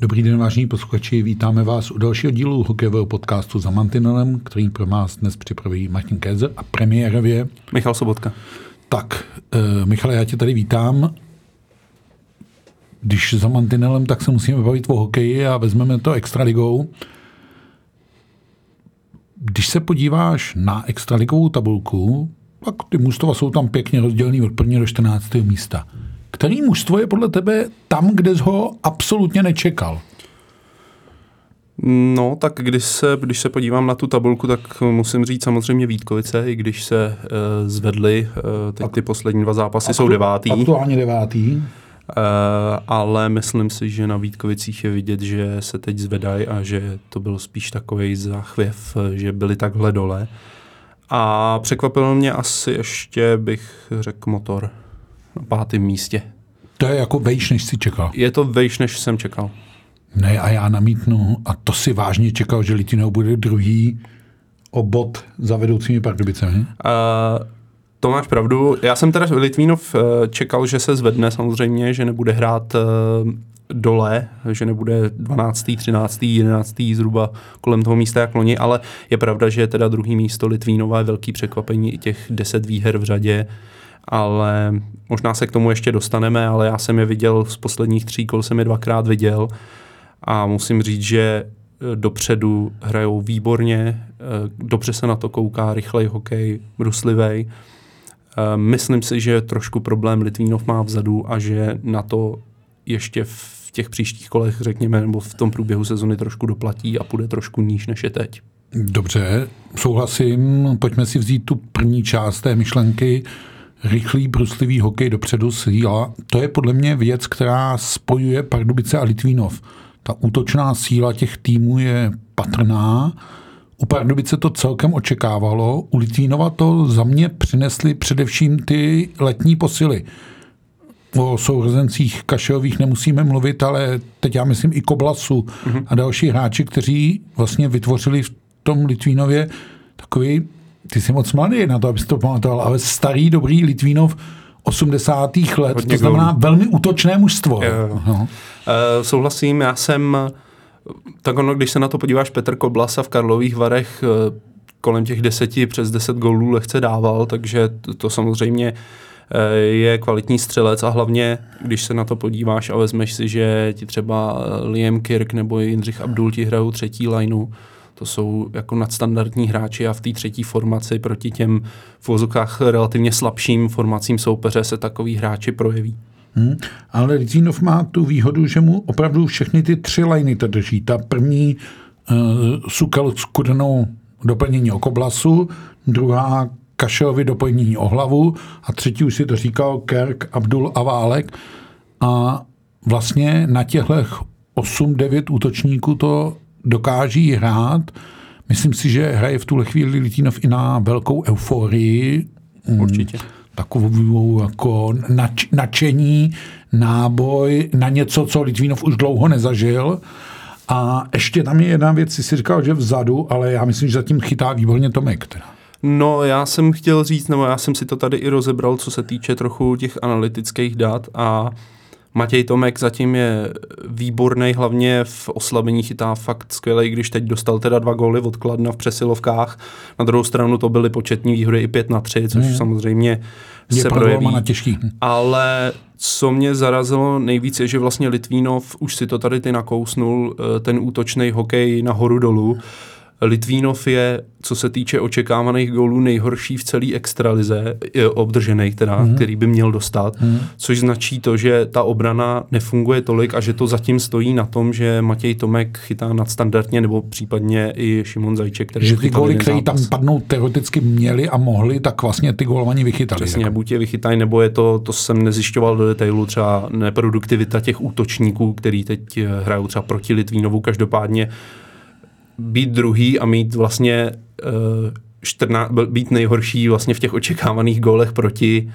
Dobrý den, vážení posluchači, vítáme vás u dalšího dílu hokejového podcastu za Mantinelem, který pro vás dnes připraví Martin Kézer a premiérově Michal Sobotka. Tak, uh, Michale, já tě tady vítám. Když za Mantinelem, tak se musíme bavit o hokeji a vezmeme to extraligou. Když se podíváš na extraligovou tabulku, tak ty mužstva jsou tam pěkně rozdělený od prvního do 14. místa. Který mužstvo je podle tebe tam, kde jsi ho absolutně nečekal? No, tak když se, když se podívám na tu tabulku, tak musím říct samozřejmě Vítkovice, i když se uh, zvedly, uh, teď ty poslední dva zápasy Aktu, jsou devátý. Aktuálně devátý. Uh, ale myslím si, že na Vítkovicích je vidět, že se teď zvedají a že to byl spíš takový záchvěv, že byli takhle dole. A překvapilo mě asi ještě, bych řekl, motor pátém místě. To je jako vejš, než jsi čekal. Je to vejš, než jsem čekal. Ne, a já namítnu, a to si vážně čekal, že Litino bude druhý o bod za vedoucími Pardubicemi? Uh, to máš pravdu. Já jsem teda Litvínov eh, čekal, že se zvedne samozřejmě, že nebude hrát uh, dole, že nebude 12., 13., 11. zhruba kolem toho místa jak loni, ale je pravda, že je teda druhý místo Litvínova je velký překvapení i těch 10 výher v řadě. Uh, ale možná se k tomu ještě dostaneme, ale já jsem je viděl z posledních tří kol, jsem je dvakrát viděl a musím říct, že eh, dopředu hrajou výborně, eh, dobře se na to kouká, rychlej hokej, bruslivej. Eh, myslím si, že trošku problém Litvínov má vzadu a že na to ještě v těch příštích kolech, řekněme, nebo v tom průběhu sezony trošku doplatí a půjde trošku níž, než je teď. Dobře, souhlasím. Pojďme si vzít tu první část té myšlenky rychlý, bruslivý hokej dopředu síla, to je podle mě věc, která spojuje Pardubice a Litvínov. Ta útočná síla těch týmů je patrná. U Pardubice to celkem očekávalo, u Litvínova to za mě přinesly především ty letní posily. O sourozencích Kašeových nemusíme mluvit, ale teď já myslím i Koblasu mm-hmm. a další hráči, kteří vlastně vytvořili v tom Litvínově takový ty jsi moc mladý na to, abys to pamatoval, ale starý, dobrý Litvínov 80. let, Hodně to znamená gólů. velmi útočné mužstvo. Jo. No. Uh, souhlasím, já jsem, tak ono, když se na to podíváš, Petr Koblasa v Karlových Varech uh, kolem těch deseti, přes deset gólů lehce dával, takže to, to samozřejmě uh, je kvalitní střelec a hlavně, když se na to podíváš a vezmeš si, že ti třeba Liam Kirk nebo Jindřich Abdul ti hrajou třetí lineu, to jsou jako nadstandardní hráči a v té třetí formaci proti těm v vozokách relativně slabším formacím soupeře se takový hráči projeví. Hmm, ale Litvinov má tu výhodu, že mu opravdu všechny ty tři liny to drží. Ta první uh, Sukal s Kudenou doplnění o Koblasu, druhá Kašelovi doplnění o hlavu a třetí už si to říkal Kerk, Abdul a Válek. A vlastně na těchto 8-9 útočníků to dokáží hrát. Myslím si, že hraje v tuhle chvíli Litínov i na velkou euforii. Mm, Určitě. Takovou jako nač, načení, náboj na něco, co Litvínov už dlouho nezažil. A ještě tam je jedna věc, si říkal, že vzadu, ale já myslím, že zatím chytá výborně Tomek. Teda. No, já jsem chtěl říct, nebo já jsem si to tady i rozebral, co se týče trochu těch analytických dat a Matěj Tomek zatím je výborný, hlavně v oslabení chytá fakt skvělý, když teď dostal teda dva góly od Kladna v přesilovkách. Na druhou stranu to byly početní výhody i 5 na 3, což hmm. samozřejmě je se projeví. Na těžký. Ale co mě zarazilo nejvíc je, že vlastně Litvínov, už si to tady ty nakousnul, eh, ten útočný hokej nahoru dolů, Litvínov je, co se týče očekávaných gólů, nejhorší v celé extralize, obdržených teda, mm. který by měl dostat, mm. což značí to, že ta obrana nefunguje tolik a že to zatím stojí na tom, že Matěj Tomek chytá nadstandardně, nebo případně i Šimon Zajček, který Že ty góly, které tam padnou, teoreticky měli a mohli, tak vlastně ty gólmani vychytali. Přesně, jako. buď je vychytají, nebo je to, to jsem nezjišťoval do detailu, třeba neproduktivita těch útočníků, který teď eh, hrajou třeba proti Litvínovu, každopádně být druhý a mít vlastně uh, eh, 14, být nejhorší vlastně v těch očekávaných gólech proti,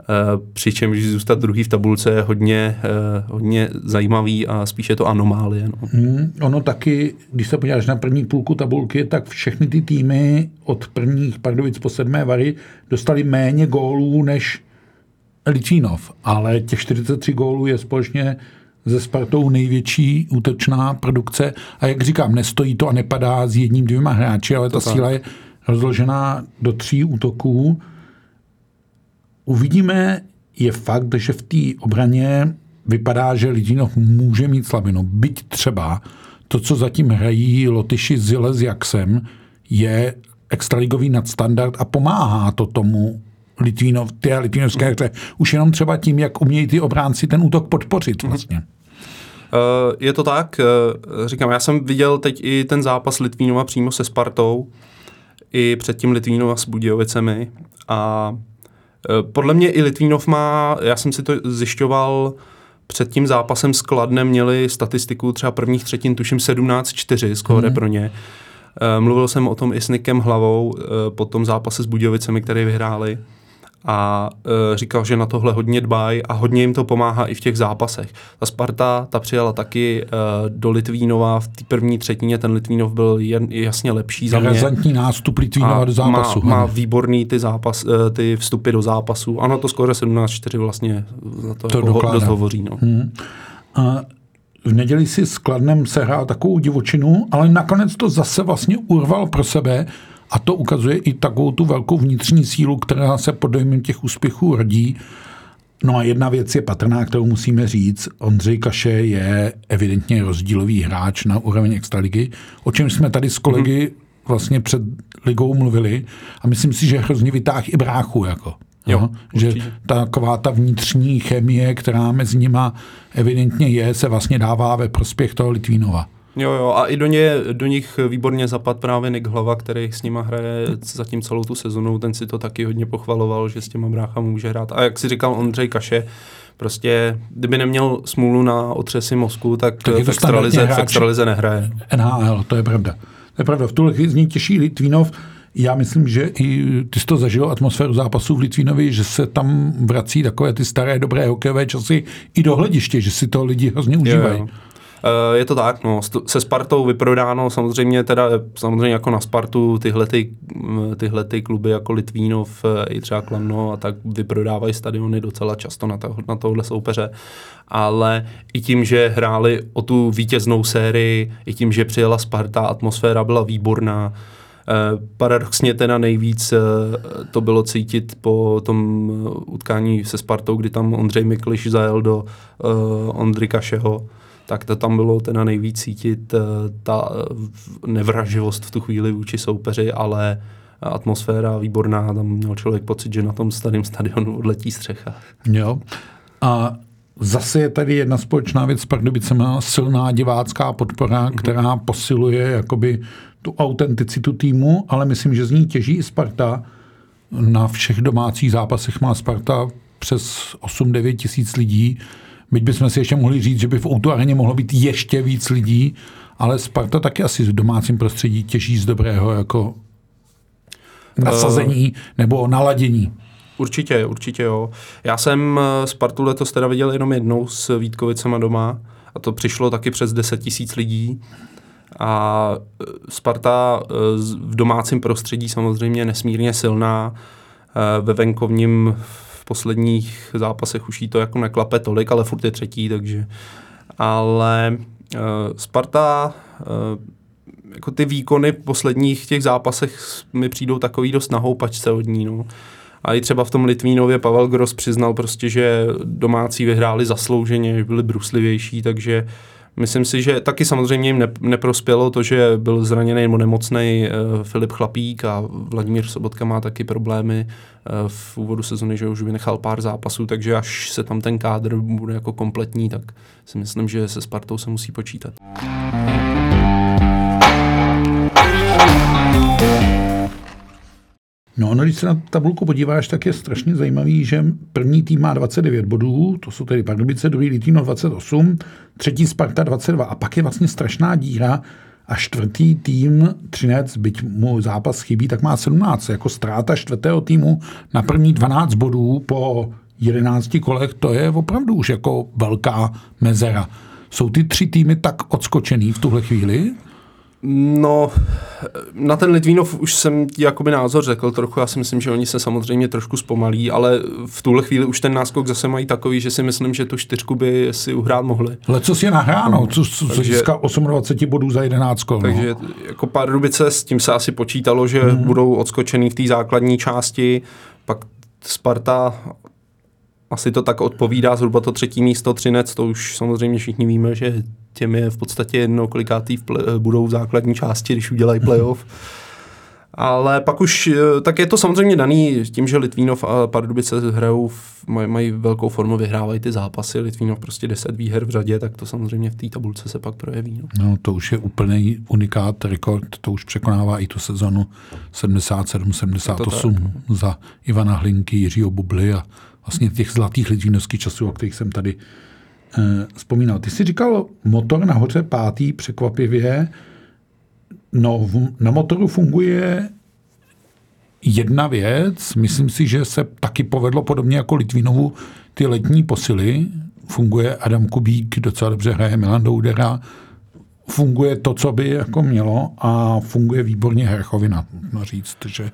uh, přičemž zůstat druhý v tabulce je hodně, uh, hodně zajímavý a spíše to anomálie. No. Hmm, ono taky, když se podíváš na první půlku tabulky, tak všechny ty týmy od prvních Pardubic po sedmé vary dostali méně gólů než Ličínov, ale těch 43 gólů je společně ze Spartou největší útočná produkce a jak říkám, nestojí to a nepadá s jedním, dvěma hráči, ale ta to síla je rozložená do tří útoků. Uvidíme, je fakt, že v té obraně vypadá, že Lidinov může mít slabinu. Byť třeba to, co zatím hrají Lotyši Zile s Jaksem, je extraligový nadstandard a pomáhá to tomu Litvínov, ty litvínovské hře. Už jenom třeba tím, jak umějí ty obránci ten útok podpořit vlastně. Uh, je to tak, uh, říkám, já jsem viděl teď i ten zápas Litvínova přímo se Spartou, i předtím Litvínova s Budějovicemi a uh, podle mě i Litvínov má, já jsem si to zjišťoval, před tím zápasem s Kladnem měli statistiku třeba prvních třetin, tuším 17-4 skóre hmm. pro ně. Mluvil jsem o tom i s Nikem Hlavou po tom zápase s Budějovicemi, který vyhráli a e, říkal, že na tohle hodně dbají a hodně jim to pomáhá i v těch zápasech. Ta Sparta, ta přijela taky e, do Litvínova v té první třetině, ten Litvínov byl jen, jasně lepší za mě. Nástup Litvínova do zápasu. Má, má výborný ty, zápas, e, ty vstupy do zápasu. Ano, to skoro 17-4 vlastně za to, to jako ho, dost hovoří. No. Hmm. A v neděli si s Kladnem sehrál takovou divočinu, ale nakonec to zase vlastně urval pro sebe a to ukazuje i takovou tu velkou vnitřní sílu, která se pod dojmem těch úspěchů rodí. No a jedna věc je patrná, kterou musíme říct. Ondřej Kaše je evidentně rozdílový hráč na úroveň extraligy, o čem jsme tady s kolegy mm-hmm. vlastně před ligou mluvili a myslím si, že hrozně vytáhl i bráchu. Jako. Jo, no, že taková ta vnitřní chemie, která mezi nima evidentně je, se vlastně dává ve prospěch toho Litvínova. Jo, jo, a i do, ně, do nich výborně zapad právě Nick Hlava, který s nima hraje zatím celou tu sezonu, ten si to taky hodně pochvaloval, že s těma bráchama může hrát. A jak si říkal Ondřej Kaše, prostě, kdyby neměl smůlu na otřesy mozku, tak, tak v, extralize, v extralize nehraje. NHL, to je pravda. To je pravda. V tuhle chvíli z ní těší Litvínov. Já myslím, že i ty jsi to zažil atmosféru zápasů v Litvínovi, že se tam vrací takové ty staré dobré hokejové časy i do hlediště, že si to lidi hrozně užívají. Jo, jo. Eh, je to tak, no, se Spartou vyprodáno samozřejmě teda, samozřejmě jako na Spartu tyhle, ty, mm, tyhle ty kluby jako Litvínov eh, i třeba Kladno a tak vyprodávají stadiony docela často na, to, na tohle soupeře, ale i tím, že hráli o tu vítěznou sérii, i tím, že přijela Sparta, atmosféra byla výborná, paradoxně teda nejvíc to bylo cítit po tom utkání se Spartou, kdy tam Ondřej Mikliš zajel do Ondry Kašeho tak to tam bylo teda nejvíc cítit eh, ta eh, nevraživost v tu chvíli vůči soupeři, ale atmosféra výborná, tam měl člověk pocit, že na tom starém stadionu odletí střecha. Jo. A zase je tady jedna společná věc s Pardubicema, silná divácká podpora, mm-hmm. která posiluje jakoby tu autenticitu týmu, ale myslím, že z ní těží i Sparta. Na všech domácích zápasech má Sparta přes 8-9 tisíc lidí Byť bychom si ještě mohli říct, že by v areně mohlo být ještě víc lidí, ale Sparta taky asi v domácím prostředí těží z dobrého jako nasazení uh, nebo naladění. Určitě, určitě jo. Já jsem eh, Spartu letos teda viděl jenom jednou s Vítkovicema doma a to přišlo taky přes 10 tisíc lidí. A eh, Sparta v domácím prostředí samozřejmě nesmírně silná, ve venkovním v posledních zápasech už jí to jako neklape tolik, ale furt je třetí, takže... Ale uh, Sparta, uh, jako ty výkony v posledních těch zápasech mi přijdou takový dost na houpačce od ní, no. A i třeba v tom Litvínově Pavel Gross přiznal prostě, že domácí vyhráli zaslouženě, že byli bruslivější, takže uh, Myslím si, že taky samozřejmě jim neprospělo to, že byl zraněný nebo nemocný uh, Filip Chlapík a Vladimír Sobotka má taky problémy uh, v úvodu sezony, že už vynechal pár zápasů, takže až se tam ten kádr bude jako kompletní, tak si myslím, že se Spartou se musí počítat. No, no, když se na tabulku podíváš, tak je strašně zajímavý, že první tým má 29 bodů, to jsou tedy Pardubice, druhý Litino 28, třetí Sparta 22 a pak je vlastně strašná díra a čtvrtý tým Třinec, byť mu zápas chybí, tak má 17. Jako ztráta čtvrtého týmu na první 12 bodů po 11 kolech, to je opravdu už jako velká mezera. Jsou ty tři týmy tak odskočený v tuhle chvíli? No, na ten Litvínov už jsem ti jakoby názor řekl trochu, já si myslím, že oni se samozřejmě trošku zpomalí, ale v tuhle chvíli už ten náskok zase mají takový, že si myslím, že tu čtyřku by si uhrát mohli. Ale co si je nahráno, co, co získá 28 bodů za 11 kol. No. Takže no. jako Pardubice s tím se asi počítalo, že hmm. budou odskočený v té základní části, pak Sparta asi to tak odpovídá, zhruba to třetí místo, Třinec, to už samozřejmě všichni víme, že těm je v podstatě jedno, kolikátý v play, budou v základní části, když udělají playoff. Ale pak už, eh, tak je to samozřejmě daný tím, že Litvínov a Pardubice hrajou, maj, mají velkou formu, vyhrávají ty zápasy, Litvínov prostě 10 výher v řadě, tak to samozřejmě v té tabulce se pak projeví. No. no to už je úplný unikát, rekord, to už překonává i tu sezonu 77-78 za Ivana Hlinky, Jiřího Bubly a vlastně těch zlatých litvínovských časů, o kterých jsem tady eh, vzpomínal. Ty jsi říkal motor nahoře pátý, překvapivě. No, v, na motoru funguje jedna věc. Myslím si, že se taky povedlo podobně jako Litvinovu ty letní posily. Funguje Adam Kubík, docela dobře hraje Milan Doudera. Funguje to, co by jako mělo a funguje výborně Herchovina, můžu říct, že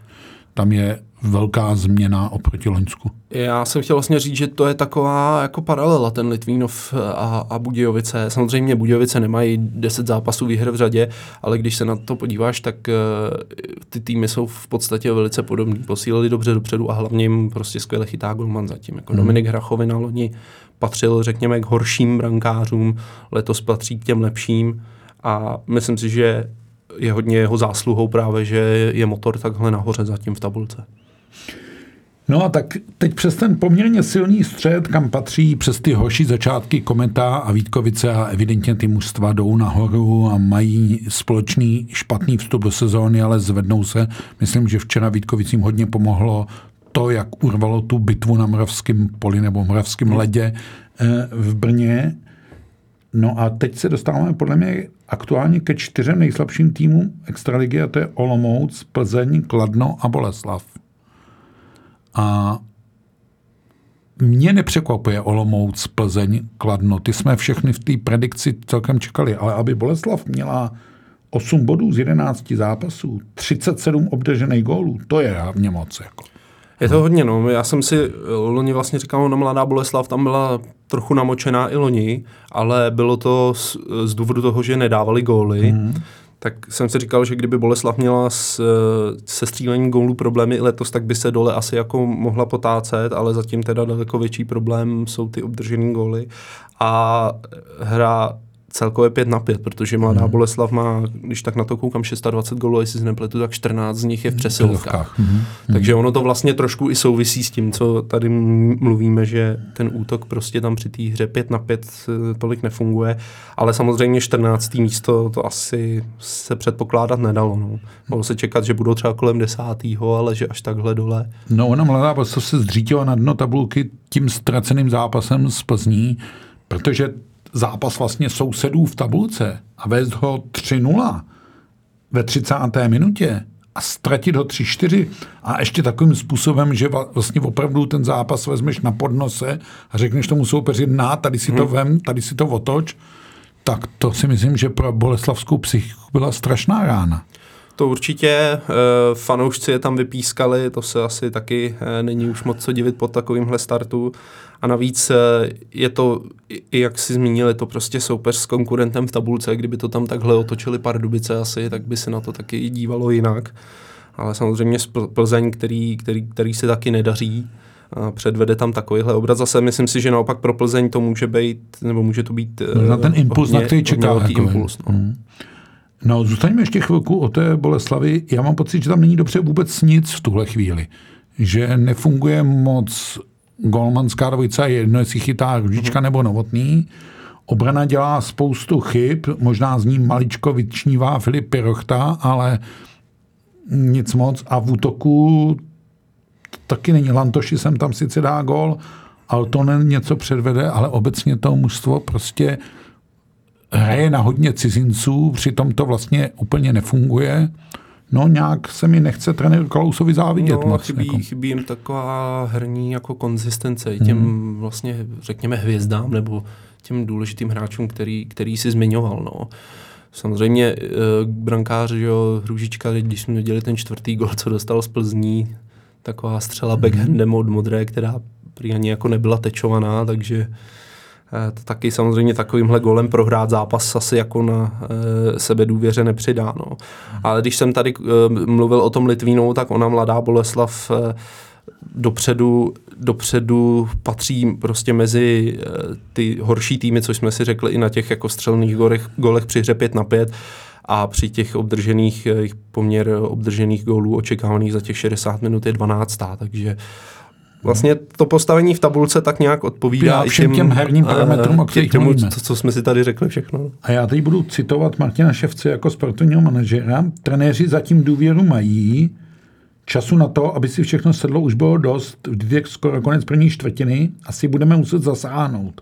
tam je velká změna oproti Loňsku. Já jsem chtěl vlastně říct, že to je taková jako paralela, ten Litvínov a, a Budějovice. Samozřejmě Budějovice nemají 10 zápasů výher v řadě, ale když se na to podíváš, tak uh, ty týmy jsou v podstatě velice podobné. Posílili dobře dopředu a hlavně jim prostě skvěle chytá golman zatím. Jako hmm. Dominik Hrachovina loni patřil, řekněme, k horším brankářům, letos patří k těm lepším a myslím si, že je hodně jeho zásluhou právě, že je motor takhle nahoře zatím v tabulce. No a tak teď přes ten poměrně silný střed, kam patří přes ty hoší začátky Kometa a Vítkovice a evidentně ty mužstva jdou nahoru a mají společný špatný vstup do sezóny, ale zvednou se. Myslím, že včera Vítkovicím hodně pomohlo to, jak urvalo tu bitvu na Moravském poli nebo Moravském ledě eh, v Brně. No a teď se dostáváme podle mě aktuálně ke čtyřem nejslabším týmům Extraligy a to je Olomouc, Plzeň, Kladno a Boleslav. A mě nepřekvapuje Olomouc, Plzeň, Kladno. Ty jsme všechny v té predikci celkem čekali, ale aby Boleslav měla 8 bodů z 11 zápasů, 37 obdržených gólů, to je hlavně moc. Jako. Je to hodně, no. Já jsem si loni vlastně říkal, no mladá Boleslav tam byla trochu namočená i loni, ale bylo to z, z důvodu toho, že nedávali góly. Mm tak jsem si říkal, že kdyby Boleslav měla s, se střílením gólů problémy i letos, tak by se dole asi jako mohla potácet, ale zatím teda daleko větší problém jsou ty obdržené góly. A hra celkově 5 na 5, protože Mladá hmm. Boleslav má, když tak na to koukám, 620 gólů, jestli si nepletu, tak 14 z nich je v přesilovkách. Hmm. Takže ono to vlastně trošku i souvisí s tím, co tady mluvíme, že ten útok prostě tam při té hře 5 na 5 eh, tolik nefunguje, ale samozřejmě 14. místo to asi se předpokládat nedalo. No. Mohlo se čekat, že budou třeba kolem 10. ale že až takhle dole. No ona Mladá Boleslav se zřítila na dno tabulky tím ztraceným zápasem z Plzní, protože zápas vlastně sousedů v tabulce a vést ho 3-0 ve 30. minutě a ztratit ho 3-4 a ještě takovým způsobem, že vlastně opravdu ten zápas vezmeš na podnose a řekneš tomu soupeři, na, tady si to hmm. vem, tady si to otoč, tak to si myslím, že pro boleslavskou psychiku byla strašná rána. To určitě, eh, fanoušci je tam vypískali, to se asi taky eh, není už moc co divit po takovýmhle startu. A navíc eh, je to, jak si zmínili, to prostě soupeř s konkurentem v tabulce, kdyby to tam takhle otočili Pardubice asi, tak by se na to taky dívalo jinak. Ale samozřejmě Plzeň, který, který, který se taky nedaří, a předvede tam takovýhle obraz. Zase myslím si, že naopak pro Plzeň to může být, nebo může to být na ten impuls, hodně, na který čeká. Jako impuls, no. Hmm. No, zůstaňme ještě chvilku o té Boleslavi. Já mám pocit, že tam není dobře vůbec nic v tuhle chvíli. Že nefunguje moc golmanská dvojice, jedno jestli chytá Ružička nebo Novotný. Obrana dělá spoustu chyb, možná z ní maličko vyčnívá Filip Pirochta, ale nic moc. A v útoku taky není. Lantoši sem tam sice dá gol, Altonen něco předvede, ale obecně to mužstvo prostě hraje na hodně cizinců, přitom to vlastně úplně nefunguje. No nějak se mi nechce trenér Klausovi závidět no, moc. Chybí, jako. chybí jim taková herní jako konzistence těm hmm. vlastně řekněme hvězdám nebo těm důležitým hráčům, který, který si zmiňoval. No. Samozřejmě e, brankář, jo, Hružička, když jsme dělali ten čtvrtý gol, co dostal z Plzní, taková střela mm-hmm. backhandem od Modré, která prý ani jako nebyla tečovaná, takže taky samozřejmě takovýmhle golem prohrát zápas asi jako na e, sebe důvěře nepřidá. No. Ale když jsem tady e, mluvil o tom Litvínu, tak ona mladá Boleslav e, dopředu, dopředu patří prostě mezi e, ty horší týmy, což jsme si řekli i na těch jako střelných golech, golech při hře 5 na 5 a při těch obdržených, jejich poměr obdržených gólů očekávaných za těch 60 minut je 12. Takže Vlastně to postavení v tabulce tak nějak odpovídá i všem těm herním eh, parametrům, o kterých těmu, co, co jsme si tady řekli všechno. A já teď budu citovat Martina Ševce jako sportovního manažera. Trenéři zatím důvěru mají, času na to, aby si všechno sedlo, už bylo dost. Vždyť skoro konec první čtvrtiny, asi budeme muset zasáhnout.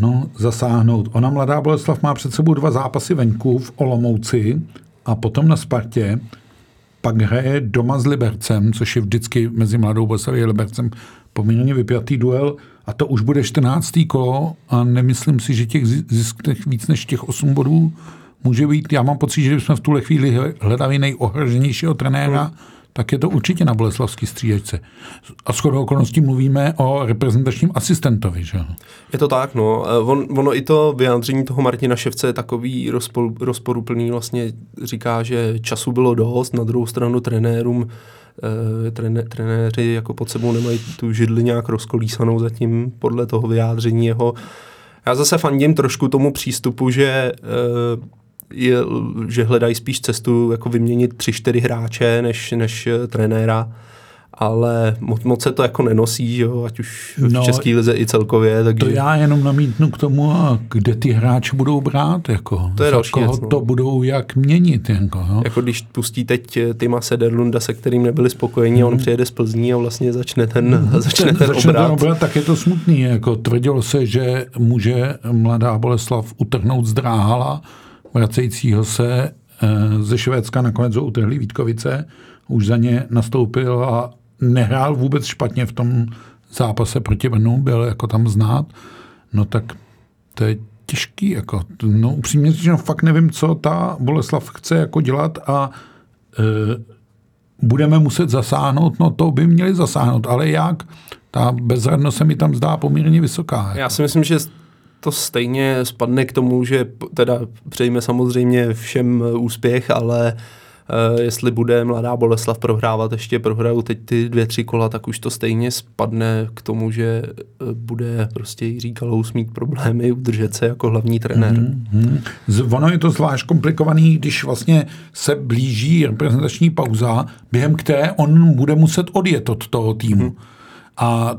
No, zasáhnout. Ona, mladá Boleslav, má před sebou dva zápasy venku v Olomouci a potom na Spartě pak hraje doma s Libercem, což je vždycky mezi Mladou Boleslaví a Libercem poměrně vypjatý duel a to už bude 14. kolo a nemyslím si, že těch zisků víc než těch 8 bodů může být. Já mám pocit, že jsme v tuhle chvíli hledali nejohroženějšího trenéra, hmm tak je to určitě na Boleslavský střídačce. A shodou okolností mluvíme o reprezentačním asistentovi, že? Je to tak, no. Eh, on, ono i to vyjádření toho Martina Ševce je takový rozpor, rozporuplný, vlastně říká, že času bylo dost, na druhou stranu trenérům e, trené, trenéři jako pod sebou nemají tu židli nějak rozkolísanou zatím podle toho vyjádření jeho. Já zase fandím trošku tomu přístupu, že e, je, že hledají spíš cestu jako vyměnit tři, čtyři hráče než, než eh, trenéra ale moc, moc se to jako nenosí, jo, ať už v no, české lize i celkově. Takže... To já jenom namítnu k tomu, kde ty hráči budou brát, jako, to je další koho věc, no. to budou jak měnit. Jako, jo. jako když pustí teď eh, Tima Sederlunda, se kterým nebyli spokojení, hmm. on přijede z Plzní a vlastně začne ten, hmm. začne ten, ten začne obrat. Ten obrat. Tak je to smutný, jako tvrdilo se, že může mladá Boleslav utrhnout z Dráhala, vracejícího se eh, ze Švédska nakonec ho utrhli Vítkovice, už za ně nastoupil a nehrál vůbec špatně v tom zápase proti Brnu, byl jako tam znát, no tak to je těžký, jako, no upřímně řečeno, fakt nevím, co ta Boleslav chce jako dělat a e, budeme muset zasáhnout, no to by měli zasáhnout, ale jak? Ta bezradnost se mi tam zdá poměrně vysoká. Jako. Já si myslím, že to stejně spadne k tomu, že teda přejme samozřejmě všem úspěch, ale Uh, jestli bude mladá Boleslav prohrávat, ještě prohrajou teď ty dvě, tři kola, tak už to stejně spadne k tomu, že uh, bude prostě Jiří Kalous mít problémy udržet se jako hlavní trenér. Mm-hmm. Ono je to zvlášť komplikovaný, když vlastně se blíží reprezentační pauza, během které on bude muset odjet od toho týmu. Mm-hmm. A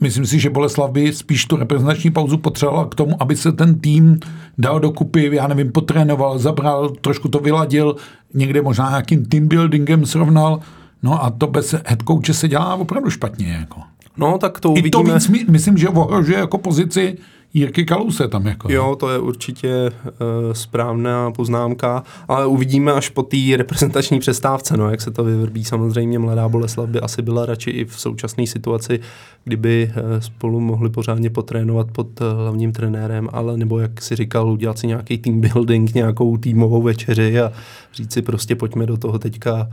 Myslím si, že Boleslav by spíš tu reprezentační pauzu potřebovala k tomu, aby se ten tým dal dokupy, já nevím, potrénoval, zabral, trošku to vyladil, někde možná nějakým team buildingem srovnal. No a to bez head coache se dělá opravdu špatně. Jako. No, tak to uvidíme. I to víc, myslím, že ohrožuje jako pozici Jirky Kaluse tam jako. Jo, to je určitě uh, správná poznámka, ale uvidíme až po té reprezentační přestávce, no, jak se to vyvrbí. Samozřejmě Mladá Boleslav by asi byla radši i v současné situaci, kdyby uh, spolu mohli pořádně potrénovat pod uh, hlavním trenérem, ale nebo jak si říkal, udělat si nějaký team building, nějakou týmovou večeři a říct si prostě pojďme do toho teďka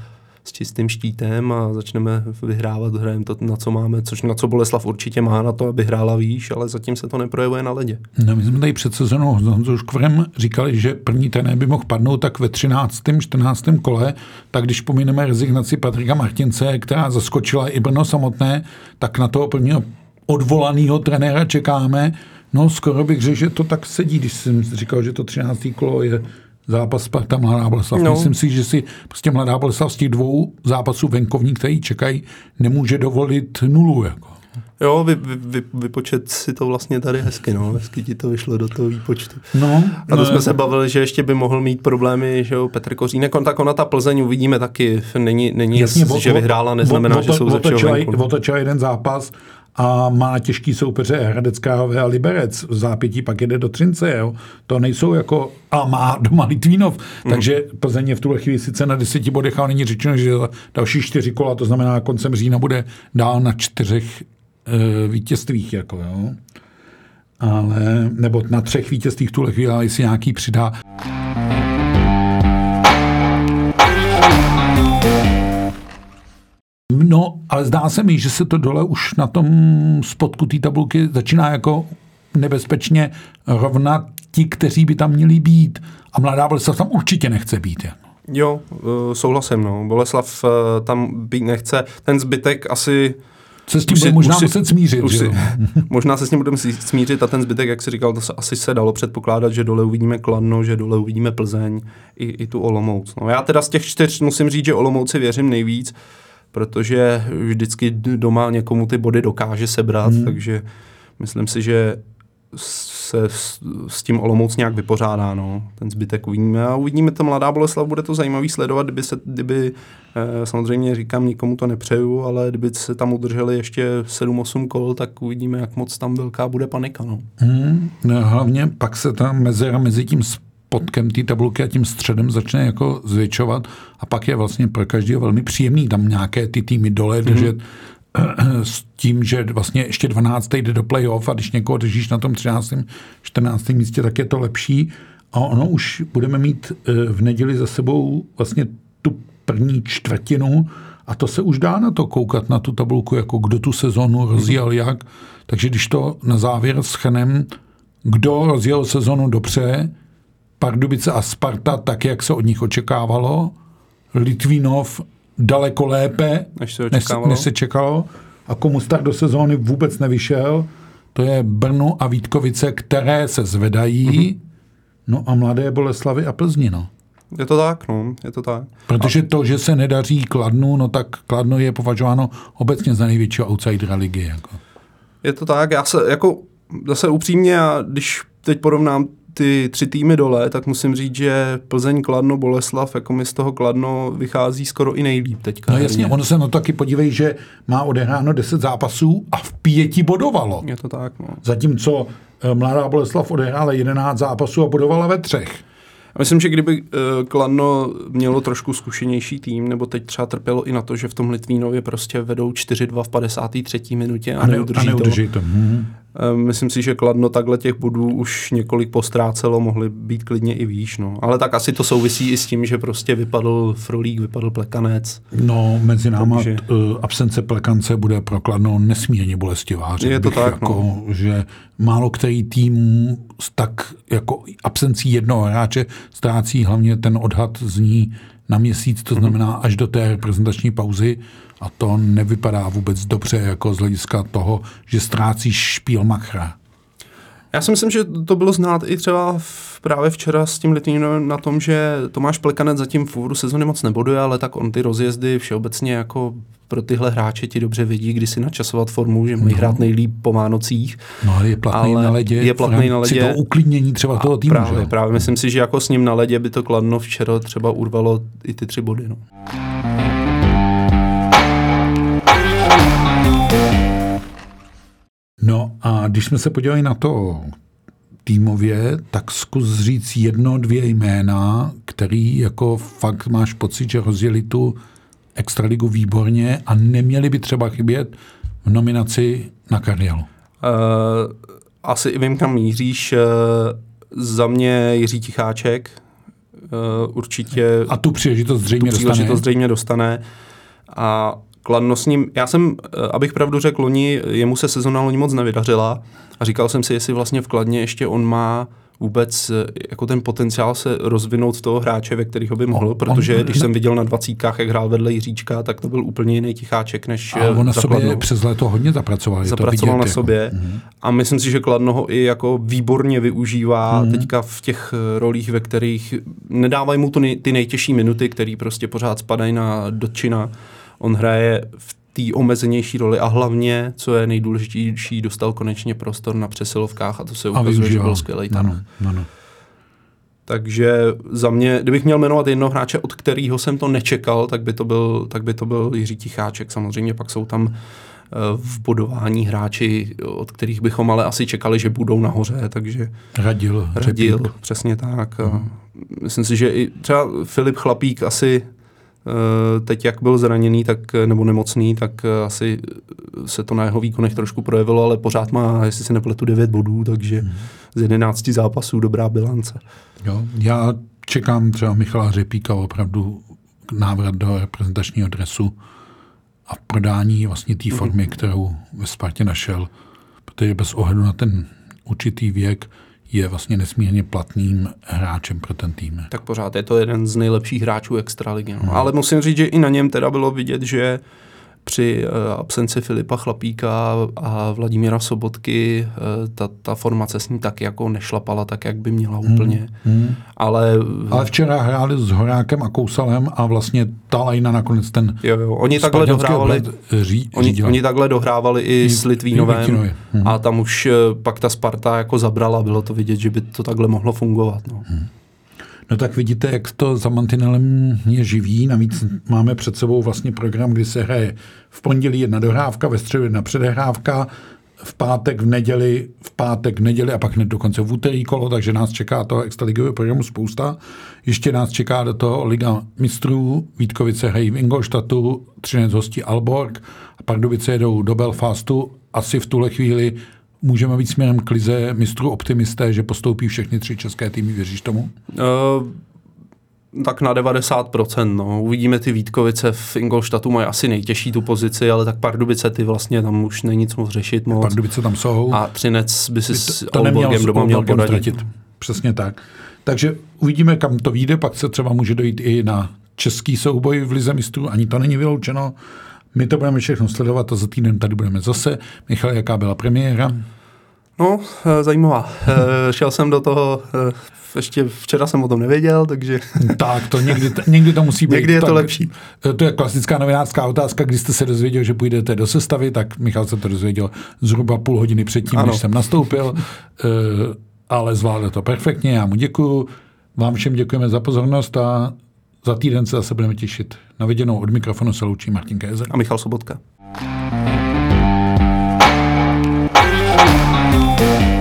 s čistým štítem a začneme vyhrávat, hrajeme to, na co máme, což na co Boleslav určitě má na to, aby hrála výš, ale zatím se to neprojevuje na ledě. No, my jsme tady před sezónou s Honzou Škvrem říkali, že první trenér by mohl padnout tak ve 13. 14. kole, tak když pomineme rezignaci Patrika Martince, která zaskočila i Brno samotné, tak na toho prvního odvolaného trenéra čekáme. No skoro bych řekl, že to tak sedí, když jsem říkal, že to 13. kolo je zápas Sparta Mladá Boleslav. No. Myslím si, že si prostě Mladá Boleslav z těch dvou zápasů venkovní, který čekají, nemůže dovolit nulu. Jako. Jo, vy, vy, vy, vypočet si to vlastně tady hezky, no. Hezky ti to vyšlo do toho výpočtu. No, a to no, jsme se bavili, že ještě by mohl mít problémy, že jo, Petr Kořínek, on tak ona ta Plzeň uvidíme taky, není, není Jasně, že vyhrála, neznamená, o, o, že jsou ze všeho Otočila jeden zápas, a má těžký soupeře Hradec Králové a Liberec. V zápětí pak jede do Třince. Jo. To nejsou jako... A má doma Litvínov. Mm. Takže Plzeň je v tuhle chvíli sice na deseti bodech, ale není řečeno, že další čtyři kola, to znamená koncem října bude dál na čtyřech e, vítězstvích. Jako, jo. Ale, nebo na třech vítězstvích v tuhle chvíli, ale jestli nějaký přidá. No, ale zdá se mi, že se to dole už na tom spodku té tabulky začíná jako nebezpečně rovnat ti, kteří by tam měli být. A Mladá Boleslav tam určitě nechce být. Jako. Jo, eh, souhlasím, no. Boleslav eh, tam být nechce. Ten zbytek asi se s tím bude možná si, muset smířit. Už si, možná se s tím budeme smířit a ten zbytek, jak si říkal, to se asi se dalo předpokládat, že dole uvidíme Kladno, že dole uvidíme Plzeň i, i tu Olomouc. No, já teda z těch čtyř musím říct, že Olomouci věřím nejvíc, protože vždycky doma někomu ty body dokáže sebrat, hmm. takže myslím si, že se s, s tím Olomouc nějak vypořádá, no. ten zbytek uvidíme a uvidíme to Mladá Boleslav, bude to zajímavý sledovat, kdyby se, kdyby, eh, samozřejmě říkám, nikomu to nepřeju, ale kdyby se tam udrželi ještě 7-8 kol, tak uvidíme, jak moc tam velká bude panika, no. Hmm, no, hlavně pak se ta mezera mezi tím spodkem té tabulky a tím středem začne jako zvětšovat a pak je vlastně pro každého velmi příjemný tam nějaké ty týmy dole mm-hmm. držet s tím, že vlastně ještě 12. jde do playoff a když někoho držíš na tom 13. 14. místě, tak je to lepší. A ono už budeme mít eh, v neděli za sebou vlastně tu první čtvrtinu a to se už dá na to koukat, na tu tabulku, jako kdo tu sezonu rozjel jak. Takže když to na závěr schrnem, kdo rozjel sezonu dobře, Pardubice a Sparta tak, jak se od nich očekávalo, Litvínov daleko lépe, než se, než, než se čekalo. A komu start do sezóny vůbec nevyšel, to je Brno a Vítkovice, které se zvedají, mm-hmm. no a Mladé Boleslavy a Plzni, no. Je to tak, no, je to tak. Protože to, že se nedaří Kladnu, no tak Kladno je považováno obecně za největšího outsidera ligy. Jako. Je to tak, já se jako zase upřímně, a když teď porovnám ty tři týmy dole, tak musím říct, že Plzeň, Kladno, Boleslav, jako mi z toho Kladno vychází skoro i nejlíp teďka. No jasně, ono se na to taky podívej, že má odehráno 10 zápasů a v pěti bodovalo. Je to tak, no. Zatímco eh, Mladá Boleslav odehrála 11 zápasů a bodovala ve třech. Myslím, že kdyby uh, Kladno mělo trošku zkušenější tým, nebo teď třeba trpělo i na to, že v tom Litvínově prostě vedou 4-2 v 53. minutě a, a, neudrží, a neudrží to. to. Mm-hmm. Myslím si, že Kladno takhle těch bodů už několik postrácelo, mohli být klidně i výš. No. Ale tak asi to souvisí i s tím, že prostě vypadl Frolík, vypadl Plekanec. No, mezi náma Takže... uh, absence Plekance bude pro Kladno nesmírně bolestivá. Je to tak, jako, no. že málo který tým tak jako absencí jednoho hráče ztrácí hlavně ten odhad zní na měsíc, to znamená až do té reprezentační pauzy a to nevypadá vůbec dobře jako z hlediska toho, že ztrácíš špílmachra. Já si myslím, že to bylo znát i třeba v, právě včera s tím Litvínem na tom, že Tomáš Plekanec zatím v úvodu sezóny moc neboduje, ale tak on ty rozjezdy všeobecně jako pro tyhle hráče ti dobře vidí, kdy si načasovat formu, že mají no. hrát nejlíp po Vánocích. No ale je platný ale na ledě. Je platný na ledě. to uklidnění třeba toho týmu. Právě, že? právě. Myslím si, že jako s ním na ledě by to kladno včera třeba urvalo i ty tři body. No. No a když jsme se podívali na to týmově, tak zkus říct jedno, dvě jména, který jako fakt máš pocit, že rozjeli tu extraligu výborně a neměli by třeba chybět v nominaci na Kardialu. Uh, asi i vím, kam míříš. Uh, za mě Jiří Ticháček. Uh, určitě... A tu příležitost zřejmě tu příležitost dostane. zřejmě dostane. A Kladno s ním, já jsem, eh, abych pravdu řekl, loni, jemu se sezona loni moc nevydařila a říkal jsem si, jestli vlastně v Kladně ještě on má vůbec eh, jako ten potenciál se rozvinout v toho hráče, ve kterého by mohl, protože on, když ne... jsem viděl na dvacítkách, jak hrál vedle Jiříčka, tak to byl úplně jiný ticháček než A on na sobě přes léto hodně zapracoval. Zapracoval na jako. sobě mm-hmm. a myslím si, že Kladno ho i jako výborně využívá mm-hmm. teďka v těch eh, rolích, ve kterých nedávají mu to nej, ty nejtěžší minuty, které prostě pořád spadají na dotčina on hraje v té omezenější roli a hlavně, co je nejdůležitější, dostal konečně prostor na přesilovkách a to se ukazuje, že byl skvělý tam. Ano, ano. Takže za mě, kdybych měl jmenovat jednoho hráče, od kterého jsem to nečekal, tak by to byl, tak by to byl Jiří Ticháček. Samozřejmě pak jsou tam eh, v bodování hráči, od kterých bychom ale asi čekali, že budou nahoře, takže... Radil. Radil, řepík. přesně tak. Hmm. Myslím si, že i třeba Filip Chlapík asi teď, jak byl zraněný tak, nebo nemocný, tak eh, asi se to na jeho výkonech trošku projevilo, ale pořád má, jestli se nepletu, 9 bodů, takže hmm. z 11 zápasů dobrá bilance. Jo, já čekám třeba Michala Řepíka opravdu návrat do reprezentačního dresu. a v prodání vlastně té formy, kterou ve Spartě našel, protože bez ohledu na ten určitý věk je vlastně nesmírně platným hráčem pro ten tým. Tak pořád je to jeden z nejlepších hráčů extraligy. No. Hmm. Ale musím říct, že i na něm teda bylo vidět, že při uh, absenci Filipa Chlapíka a Vladimíra Sobotky uh, ta, ta formace s ním tak jako nešlapala tak, jak by měla hmm. úplně. Hmm. Ale, Ale včera hráli s Horákem a Kousalem a vlastně ta lajna nakonec ten jo, jo. Oni takhle dohrávali, ří, oni, oni takhle dohrávali i s Litvínovem hmm. a tam už uh, pak ta Sparta jako zabrala, bylo to vidět, že by to takhle mohlo fungovat. No. Hmm. No tak vidíte, jak to za mantinelem je živý. Navíc máme před sebou vlastně program, kdy se hraje v pondělí jedna dohrávka, ve středu jedna předehrávka, v pátek, v neděli, v pátek, v neděli a pak hned dokonce v úterý kolo, takže nás čeká toho extraligového programu spousta. Ještě nás čeká do toho Liga mistrů, Vítkovice hrají v Ingolštatu, Třinec hostí Alborg a Pardubice jedou do Belfastu. Asi v tuhle chvíli můžeme být směrem k lize mistrů optimisté, že postoupí všechny tři české týmy, věříš tomu? Uh, tak na 90%. No. Uvidíme ty Vítkovice v Ingolštatu, mají asi nejtěžší tu pozici, ale tak Pardubice ty vlastně tam už není nic moc řešit moc. Pardubice tam jsou. A Třinec by si to, s to Olborgem doma měl poradit. Přesně tak. Takže uvidíme, kam to vyjde, pak se třeba může dojít i na český souboj v Lize mistrů, ani to není vyloučeno. My to budeme všechno sledovat a za týden tady budeme zase. Michal, jaká byla premiéra? No, eh, zajímavá. Eh, šel jsem do toho, eh, ještě včera jsem o tom nevěděl, takže... Tak, to někdy, někdy to musí být. Někdy je to tak, lepší. To je klasická novinářská otázka, když jste se dozvěděl, že půjdete do sestavy, tak Michal se to dozvěděl zhruba půl hodiny předtím, ano. než jsem nastoupil, ale zvládl to perfektně, já mu děkuju. Vám všem děkujeme za pozornost a za týden se zase budeme těšit. Na viděnou od mikrofonu se loučí Martin Kézer. A Michal Sobotka. thank you Thank you